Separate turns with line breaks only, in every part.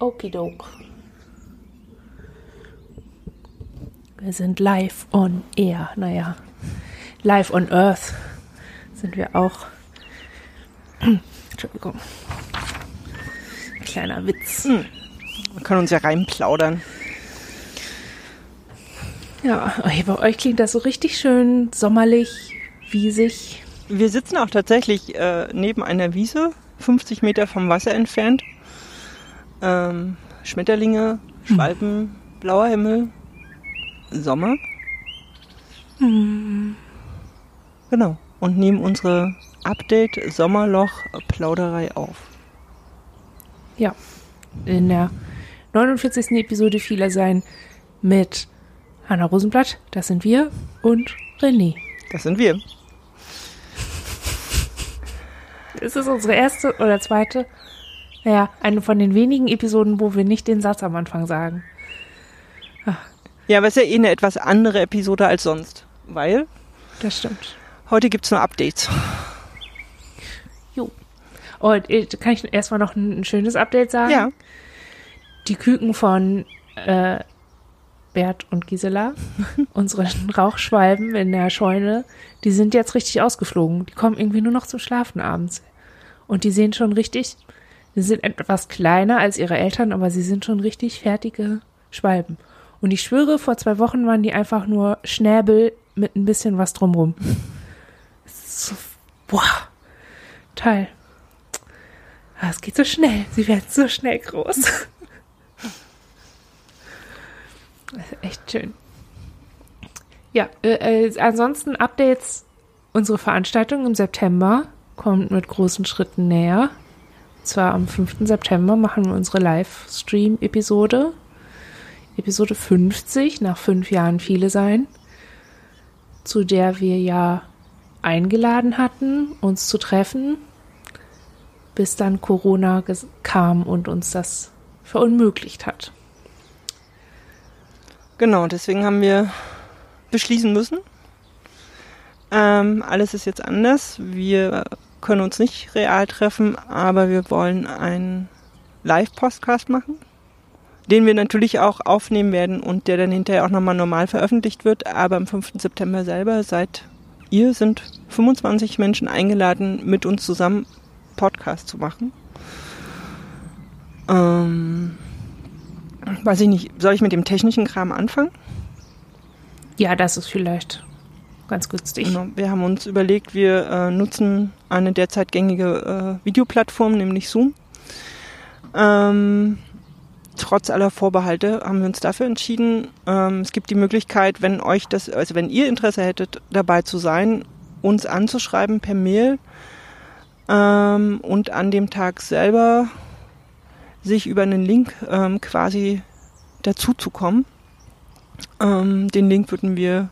Okidok. Wir sind live on air. Naja, live on earth sind wir auch. Entschuldigung. Kleiner Witz.
Hm. Wir können uns ja reinplaudern.
Ja, bei euch klingt das so richtig schön sommerlich, wiesig.
Wir sitzen auch tatsächlich äh, neben einer Wiese, 50 Meter vom Wasser entfernt. Ähm, Schmetterlinge, Schwalben, hm. blauer Himmel, Sommer. Hm. Genau. Und nehmen unsere Update Sommerloch Plauderei auf.
Ja. In der 49. Episode vieler sein mit Hanna Rosenblatt, das sind wir, und René.
Das sind wir.
Ist es unsere erste oder zweite? Naja, eine von den wenigen Episoden, wo wir nicht den Satz am Anfang sagen.
Ach. Ja, aber es ist ja eh eine etwas andere Episode als sonst. Weil?
Das stimmt.
Heute gibt es nur Updates.
Jo. Und äh, kann ich erstmal noch ein, ein, schönes Update sagen?
Ja.
Die Küken von äh, Bert und Gisela, unsere Rauchschwalben in der Scheune, die sind jetzt richtig ausgeflogen. Die kommen irgendwie nur noch zum Schlafen abends. Und die sehen schon richtig, sie sind etwas kleiner als ihre Eltern, aber sie sind schon richtig fertige Schwalben. Und ich schwöre, vor zwei Wochen waren die einfach nur Schnäbel mit ein bisschen was drumrum. So, boah, toll. Ah, es geht so schnell. Sie werden so schnell groß. echt schön. Ja, äh, äh, ansonsten Updates. Unsere Veranstaltung im September kommt mit großen Schritten näher. Zwar am 5. September machen wir unsere Livestream-Episode. Episode 50, nach fünf Jahren viele sein, zu der wir ja eingeladen hatten, uns zu treffen, bis dann Corona kam und uns das verunmöglicht hat.
Genau, deswegen haben wir beschließen müssen. Ähm, alles ist jetzt anders. Wir können uns nicht real treffen, aber wir wollen einen Live-Podcast machen, den wir natürlich auch aufnehmen werden und der dann hinterher auch nochmal normal veröffentlicht wird. Aber am 5. September selber seid ihr, sind 25 Menschen eingeladen, mit uns zusammen Podcast zu machen. Ähm, weiß ich nicht, soll ich mit dem technischen Kram anfangen?
Ja, das ist vielleicht ganz günstig.
Genau. Wir haben uns überlegt, wir äh, nutzen eine derzeit gängige äh, Videoplattform, nämlich Zoom. Ähm, trotz aller Vorbehalte haben wir uns dafür entschieden. Ähm, es gibt die Möglichkeit, wenn euch das, also wenn ihr Interesse hättet, dabei zu sein, uns anzuschreiben per Mail ähm, und an dem Tag selber sich über einen Link ähm, quasi dazu zu kommen. Ähm, den Link würden wir,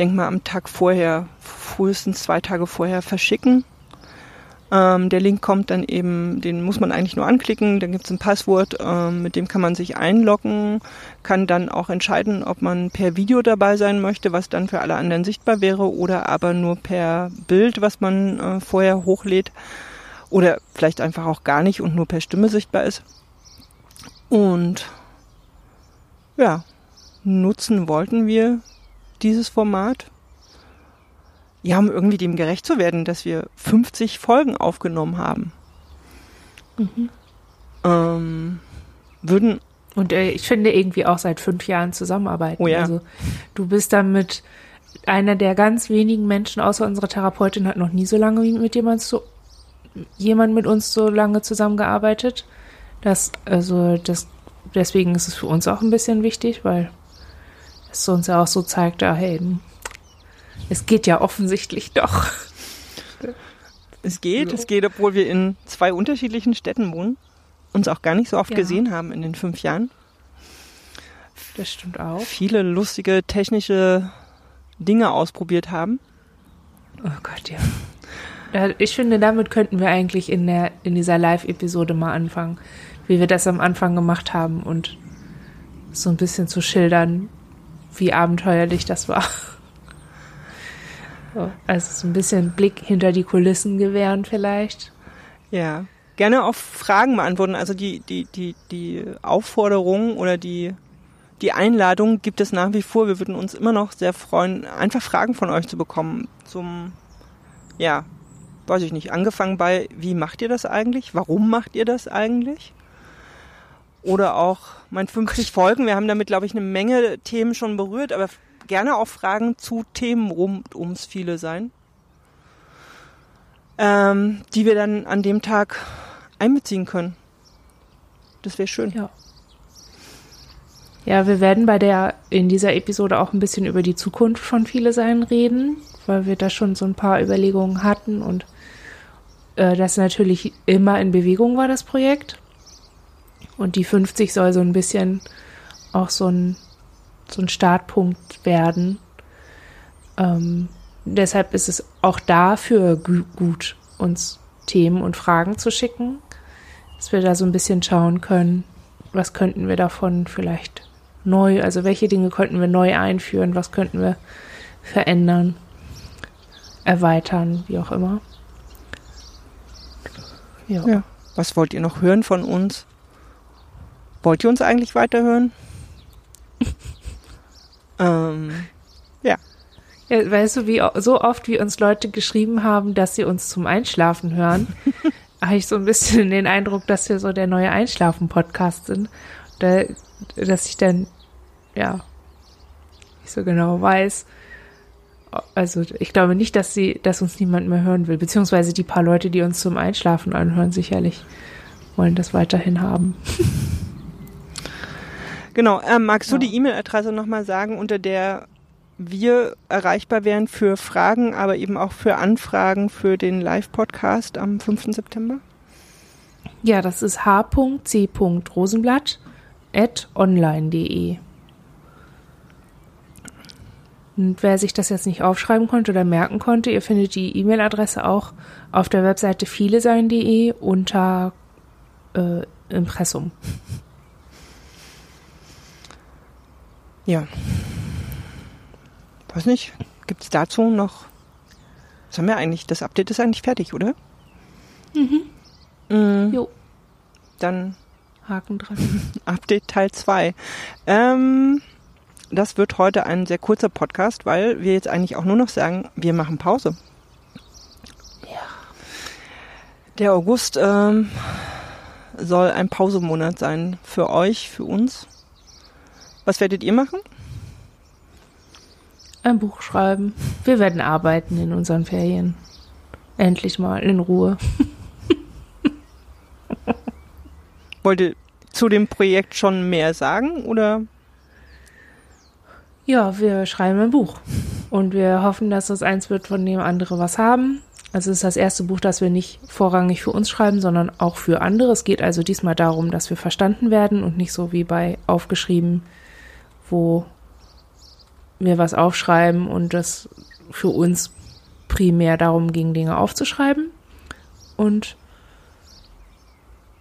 denke mal, am Tag vorher, frühestens zwei Tage vorher verschicken. Ähm, der Link kommt dann eben, den muss man eigentlich nur anklicken, dann gibt es ein Passwort, ähm, mit dem kann man sich einloggen, kann dann auch entscheiden, ob man per Video dabei sein möchte, was dann für alle anderen sichtbar wäre, oder aber nur per Bild, was man äh, vorher hochlädt oder vielleicht einfach auch gar nicht und nur per Stimme sichtbar ist. Und ja, nutzen wollten wir dieses Format. Ja, um irgendwie dem gerecht zu werden, dass wir 50 Folgen aufgenommen haben. Mhm. Ähm, würden.
Und äh, ich finde irgendwie auch seit fünf Jahren zusammenarbeiten.
Oh ja.
Also du bist damit einer der ganz wenigen Menschen, außer unserer Therapeutin hat noch nie so lange mit jemand so jemand mit uns so lange zusammengearbeitet. Das, also, das, deswegen ist es für uns auch ein bisschen wichtig, weil es uns ja auch so zeigt, ah, hey, es geht ja offensichtlich doch.
Es geht, so. es geht, obwohl wir in zwei unterschiedlichen Städten wohnen, uns auch gar nicht so oft ja. gesehen haben in den fünf Jahren.
Das stimmt auch.
Viele lustige technische Dinge ausprobiert haben.
Oh Gott, ja. Ich finde, damit könnten wir eigentlich in, der, in dieser Live-Episode mal anfangen, wie wir das am Anfang gemacht haben und so ein bisschen zu schildern, wie abenteuerlich das war. So, also so ein bisschen Blick hinter die Kulissen gewähren vielleicht.
Ja. gerne auch Fragen beantworten. Also die, die, die, die Aufforderung oder die, die Einladung gibt es nach wie vor. Wir würden uns immer noch sehr freuen, einfach Fragen von euch zu bekommen zum, ja, weiß ich nicht, angefangen bei, wie macht ihr das eigentlich? Warum macht ihr das eigentlich? Oder auch mein 50 Folgen. Wir haben damit, glaube ich, eine Menge Themen schon berührt, aber gerne auch Fragen zu Themen rund ums viele sein, ähm, die wir dann an dem Tag einbeziehen können. Das wäre schön.
Ja. Ja, wir werden bei der in dieser Episode auch ein bisschen über die Zukunft von viele sein reden, weil wir da schon so ein paar Überlegungen hatten und äh, das natürlich immer in Bewegung war, das Projekt. Und die 50 soll so ein bisschen auch so ein, so ein Startpunkt werden. Ähm, deshalb ist es auch dafür gut, uns Themen und Fragen zu schicken, dass wir da so ein bisschen schauen können, was könnten wir davon vielleicht neu, also welche Dinge könnten wir neu einführen, was könnten wir verändern, erweitern, wie auch immer.
Ja. ja. Was wollt ihr noch hören von uns? Wollt ihr uns eigentlich weiterhören?
ähm, ja. ja. Weißt du, wie so oft wie uns Leute geschrieben haben, dass sie uns zum Einschlafen hören, habe ich so ein bisschen den Eindruck, dass wir so der neue Einschlafen-Podcast sind. Da, dass ich dann, ja, nicht so genau weiß. Also ich glaube nicht, dass sie, dass uns niemand mehr hören will, beziehungsweise die paar Leute, die uns zum Einschlafen anhören, sicherlich wollen das weiterhin haben.
Genau, ähm, magst du ja. die E-Mail-Adresse nochmal sagen, unter der wir erreichbar wären für Fragen, aber eben auch für Anfragen für den Live-Podcast am 5. September?
Ja, das ist h.c.rosenblatt at online.de. Und wer sich das jetzt nicht aufschreiben konnte oder merken konnte, ihr findet die E-Mail-Adresse auch auf der Webseite vielesein.de unter äh, Impressum.
Ja. Weiß nicht, gibt es dazu noch. Was haben wir eigentlich? Das Update ist eigentlich fertig, oder? Mhm. mhm. Jo. Dann Haken dran. Update Teil 2. Ähm, das wird heute ein sehr kurzer Podcast, weil wir jetzt eigentlich auch nur noch sagen, wir machen Pause. Ja. Der August ähm, soll ein Pausemonat sein für euch, für uns. Was werdet ihr machen?
Ein Buch schreiben. Wir werden arbeiten in unseren Ferien. Endlich mal in Ruhe.
Wollt ihr zu dem Projekt schon mehr sagen oder?
Ja, wir schreiben ein Buch und wir hoffen, dass das eins wird, von dem andere was haben. Also es ist das erste Buch, das wir nicht vorrangig für uns schreiben, sondern auch für andere. Es geht also diesmal darum, dass wir verstanden werden und nicht so wie bei aufgeschrieben, wo wir was aufschreiben und das für uns primär darum ging, Dinge aufzuschreiben. Und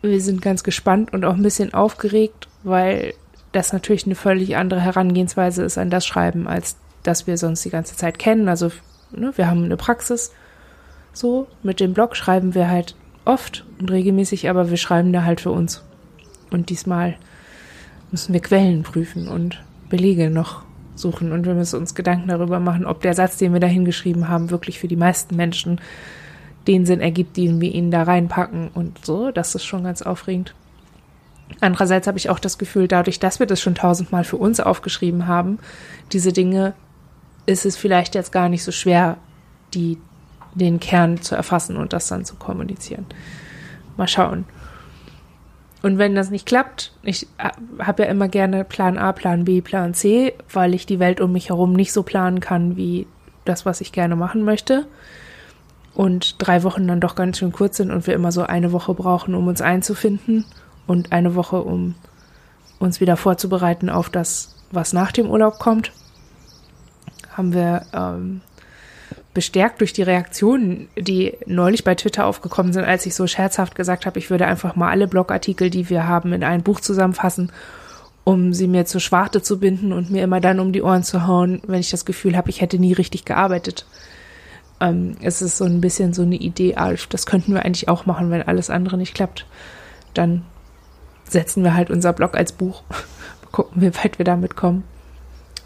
wir sind ganz gespannt und auch ein bisschen aufgeregt, weil das natürlich eine völlig andere Herangehensweise ist an das Schreiben, als das wir sonst die ganze Zeit kennen. Also ne, wir haben eine Praxis so, mit dem Blog schreiben wir halt oft und regelmäßig, aber wir schreiben da halt für uns. Und diesmal müssen wir Quellen prüfen und Belege noch suchen und wir müssen uns Gedanken darüber machen, ob der Satz, den wir da hingeschrieben haben, wirklich für die meisten Menschen den Sinn ergibt, den wir ihnen da reinpacken und so. Das ist schon ganz aufregend. Andererseits habe ich auch das Gefühl, dadurch, dass wir das schon tausendmal für uns aufgeschrieben haben, diese Dinge, ist es vielleicht jetzt gar nicht so schwer, die, den Kern zu erfassen und das dann zu kommunizieren. Mal schauen. Und wenn das nicht klappt, ich habe ja immer gerne Plan A, Plan B, Plan C, weil ich die Welt um mich herum nicht so planen kann wie das, was ich gerne machen möchte. Und drei Wochen dann doch ganz schön kurz sind und wir immer so eine Woche brauchen, um uns einzufinden und eine Woche, um uns wieder vorzubereiten auf das, was nach dem Urlaub kommt, haben wir ähm, bestärkt durch die Reaktionen, die neulich bei Twitter aufgekommen sind, als ich so scherzhaft gesagt habe, ich würde einfach mal alle Blogartikel, die wir haben, in ein Buch zusammenfassen, um sie mir zur Schwarte zu binden und mir immer dann um die Ohren zu hauen, wenn ich das Gefühl habe, ich hätte nie richtig gearbeitet. ähm, es ist so ein bisschen so eine Idee, Alf, das könnten wir eigentlich auch machen, wenn alles andere nicht klappt. Dann setzen wir halt unser Blog als Buch. Gucken, wie weit wir damit kommen.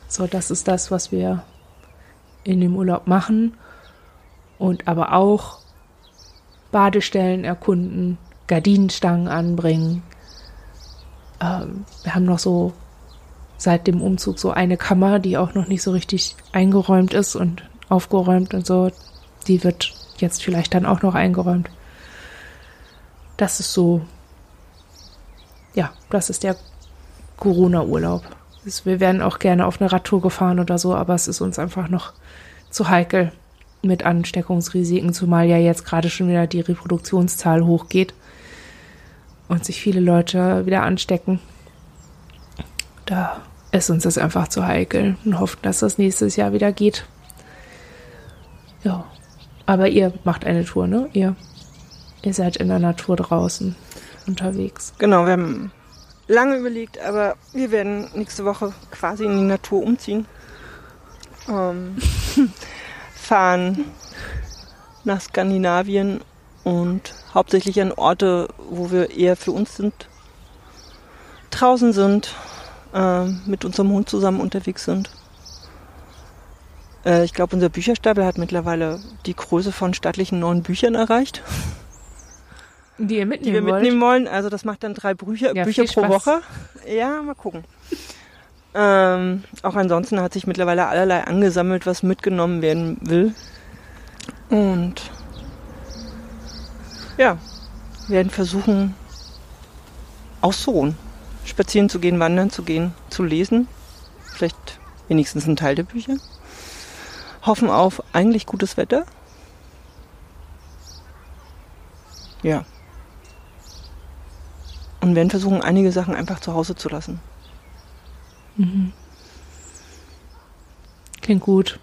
So, das ist das, was wir in dem Urlaub machen. Und aber auch Badestellen erkunden, Gardinenstangen anbringen. Ähm, wir haben noch so seit dem Umzug so eine Kammer, die auch noch nicht so richtig eingeräumt ist und aufgeräumt und so. Die wird jetzt vielleicht dann auch noch eingeräumt. Das ist so, ja, das ist der Corona-Urlaub. Wir werden auch gerne auf eine Radtour gefahren oder so, aber es ist uns einfach noch zu heikel mit Ansteckungsrisiken, zumal ja jetzt gerade schon wieder die Reproduktionszahl hochgeht und sich viele Leute wieder anstecken. Da ist uns das einfach zu heikel und hoffen, dass das nächstes Jahr wieder geht. Ja. Aber ihr macht eine Tour, ne? Ihr, ihr seid in der Natur draußen unterwegs.
Genau, wir haben lange überlegt, aber wir werden nächste Woche quasi in die Natur umziehen. Ähm, fahren nach Skandinavien und hauptsächlich an Orte, wo wir eher für uns sind, draußen sind, äh, mit unserem Hund zusammen unterwegs sind. Äh, ich glaube, unser Bücherstapel hat mittlerweile die Größe von stattlichen neun Büchern erreicht.
Die ihr mitnehmen
Die wir
wollt?
mitnehmen wollen. Also das macht dann drei Bücher,
Ja,
Bücher pro. Woche. Ja, mal gucken. Ähm, auch ansonsten hat sich mittlerweile allerlei angesammelt, was mitgenommen werden will. Und ja, wir werden versuchen auszuruhen. Spazieren zu gehen, wandern zu gehen, zu lesen. Vielleicht wenigstens einen Teil der Bücher. Hoffen auf eigentlich gutes Wetter. Ja. Und werden versuchen, einige Sachen einfach zu Hause zu lassen.
Klingt gut.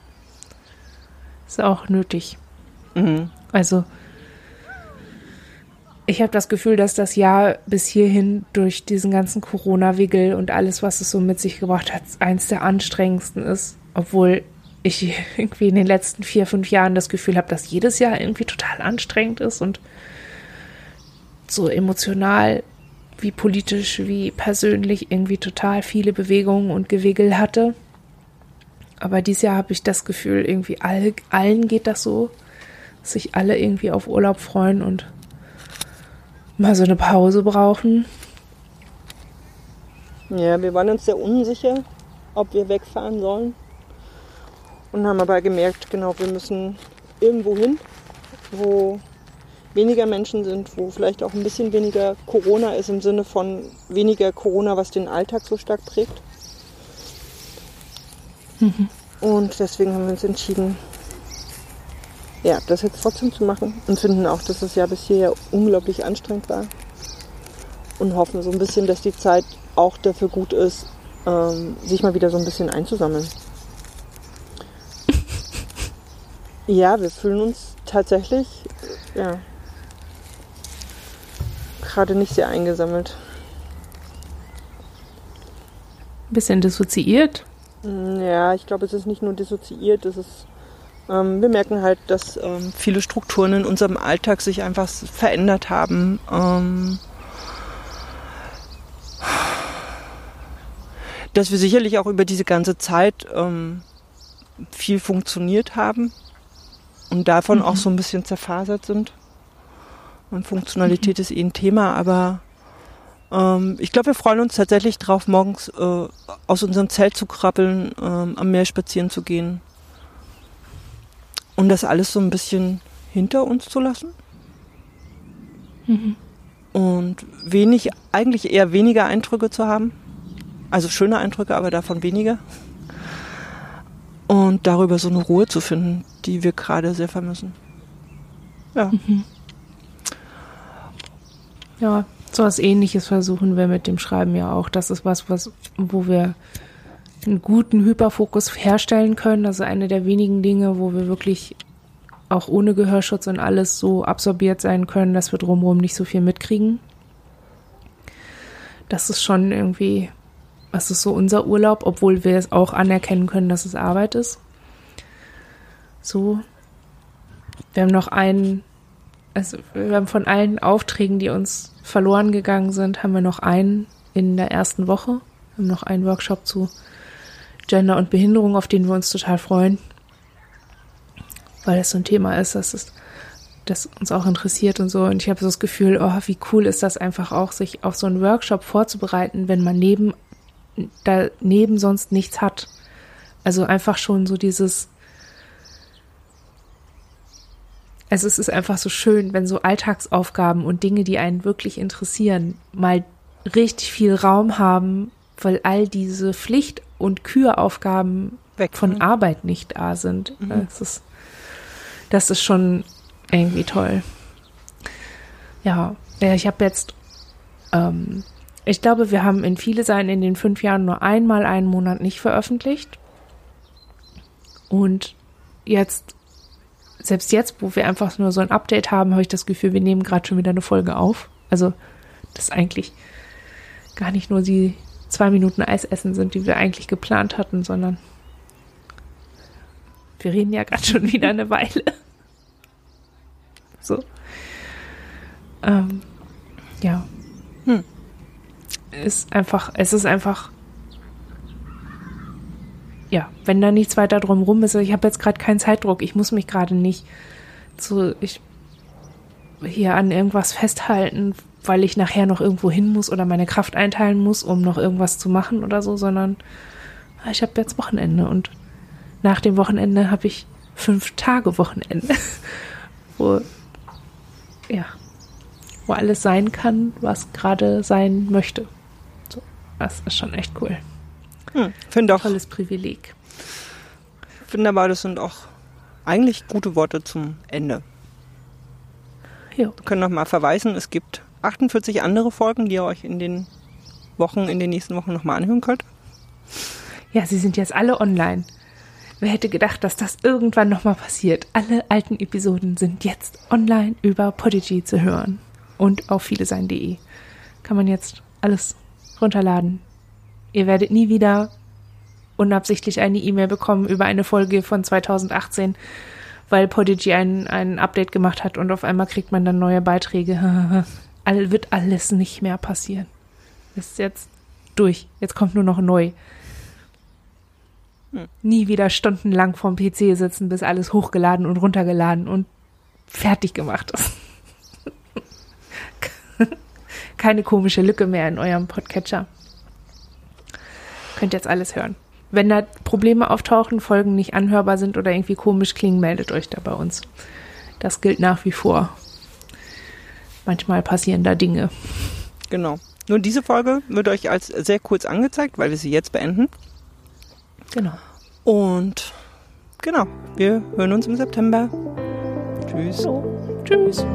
Ist auch nötig.
Mhm.
Also, ich habe das Gefühl, dass das Jahr bis hierhin durch diesen ganzen Corona-Wigel und alles, was es so mit sich gebracht hat, eins der anstrengendsten ist. Obwohl ich irgendwie in den letzten vier, fünf Jahren das Gefühl habe, dass jedes Jahr irgendwie total anstrengend ist und so emotional wie politisch wie persönlich irgendwie total viele Bewegungen und Gewigel hatte. Aber dieses Jahr habe ich das Gefühl, irgendwie all, allen geht das so, dass sich alle irgendwie auf Urlaub freuen und mal so eine Pause brauchen.
Ja, wir waren uns sehr unsicher, ob wir wegfahren sollen. Und haben aber gemerkt, genau, wir müssen irgendwo hin, wo weniger Menschen sind, wo vielleicht auch ein bisschen weniger Corona ist im Sinne von weniger Corona, was den Alltag so stark prägt. Und deswegen haben wir uns entschieden, ja, das jetzt trotzdem zu machen und finden auch, dass das Jahr bis hierher unglaublich anstrengend war und hoffen so ein bisschen, dass die Zeit auch dafür gut ist, ähm, sich mal wieder so ein bisschen einzusammeln. Ja, wir fühlen uns tatsächlich, ja, gerade nicht sehr eingesammelt.
Ein bisschen dissoziiert.
Mm, Ja, ich glaube, es ist nicht nur dissoziiert, es ist, ähm, wir merken halt, dass ähm, viele Strukturen in unserem Alltag sich einfach verändert haben. Ähm, dass wir sicherlich auch über diese ganze Zeit ähm, viel funktioniert haben und davon auch so ein bisschen zerfasert sind. Und Funktionalität ist eh ein Thema, aber ähm, ich glaube, wir freuen uns tatsächlich drauf, morgens äh, aus unserem Zelt zu krabbeln, ähm, am Meer spazieren zu gehen und das alles so ein bisschen hinter uns zu lassen. Und wenig, eigentlich eher weniger Eindrücke zu haben. Also schöne Eindrücke, aber davon weniger. Und darüber so eine Ruhe zu finden, die wir gerade sehr vermissen. Ja.
Ja, so was ähnliches versuchen wir mit dem Schreiben ja auch. Das ist was, was, wo wir einen guten Hyperfokus herstellen können. Das ist eine der wenigen Dinge, wo wir wirklich auch ohne Gehörschutz und alles so absorbiert sein können, dass wir drumherum nicht so viel mitkriegen. Das ist schon irgendwie, das ist so unser Urlaub, obwohl wir es auch anerkennen können, dass es Arbeit ist. So, wir haben noch einen, also wir haben von allen Aufträgen, die uns verloren gegangen sind, haben wir noch einen in der ersten Woche. Wir haben noch einen Workshop zu Gender und Behinderung, auf den wir uns total freuen, weil es so ein Thema ist, das ist das uns auch interessiert und so. Und ich habe so das Gefühl, oh, wie cool ist das einfach auch, sich auf so einen Workshop vorzubereiten, wenn man neben daneben sonst nichts hat. Also einfach schon so dieses also es ist einfach so schön, wenn so Alltagsaufgaben und Dinge, die einen wirklich interessieren, mal richtig viel Raum haben, weil all diese Pflicht- und Küraufgaben Weg von Arbeit nicht da sind. Mhm. Das, ist, das ist schon irgendwie toll. Ja, ich habe jetzt, ähm, ich glaube, wir haben in viele Seiten in den fünf Jahren nur einmal einen Monat nicht veröffentlicht. Und jetzt selbst jetzt, wo wir einfach nur so ein Update haben, habe ich das Gefühl, wir nehmen gerade schon wieder eine Folge auf. Also, das eigentlich gar nicht nur die zwei Minuten Eisessen sind, die wir eigentlich geplant hatten, sondern wir reden ja gerade schon wieder eine Weile. So. Ähm, ja. Hm. Ist einfach, es ist einfach ja, wenn da nichts weiter drumrum ist, ich habe jetzt gerade keinen Zeitdruck, ich muss mich gerade nicht zu, ich hier an irgendwas festhalten, weil ich nachher noch irgendwo hin muss oder meine Kraft einteilen muss, um noch irgendwas zu machen oder so, sondern ich habe jetzt Wochenende und nach dem Wochenende habe ich fünf Tage Wochenende, wo ja, wo alles sein kann, was gerade sein möchte. So, das ist schon echt cool.
Hm, finde auch.
Tolles Privileg.
Finde aber, das sind auch eigentlich gute Worte zum Ende. Ja. Wir können noch mal verweisen, es gibt 48 andere Folgen, die ihr euch in den Wochen, in den nächsten Wochen noch mal anhören könnt.
Ja, sie sind jetzt alle online. Wer hätte gedacht, dass das irgendwann noch mal passiert? Alle alten Episoden sind jetzt online über Podigy zu hören und auf vielesein.de. Kann man jetzt alles runterladen, Ihr werdet nie wieder unabsichtlich eine E-Mail bekommen über eine Folge von 2018, weil Podigy ein, ein Update gemacht hat und auf einmal kriegt man dann neue Beiträge. All, wird alles nicht mehr passieren. Ist jetzt durch. Jetzt kommt nur noch neu. Hm. Nie wieder stundenlang vorm PC sitzen, bis alles hochgeladen und runtergeladen und fertig gemacht ist. Keine komische Lücke mehr in eurem Podcatcher. Könnt jetzt alles hören. Wenn da Probleme auftauchen, Folgen nicht anhörbar sind oder irgendwie komisch klingen, meldet euch da bei uns. Das gilt nach wie vor. Manchmal passieren da Dinge.
Genau. Nur diese Folge wird euch als sehr kurz angezeigt, weil wir sie jetzt beenden.
Genau.
Und genau, wir hören uns im September. Tschüss.
So. Tschüss.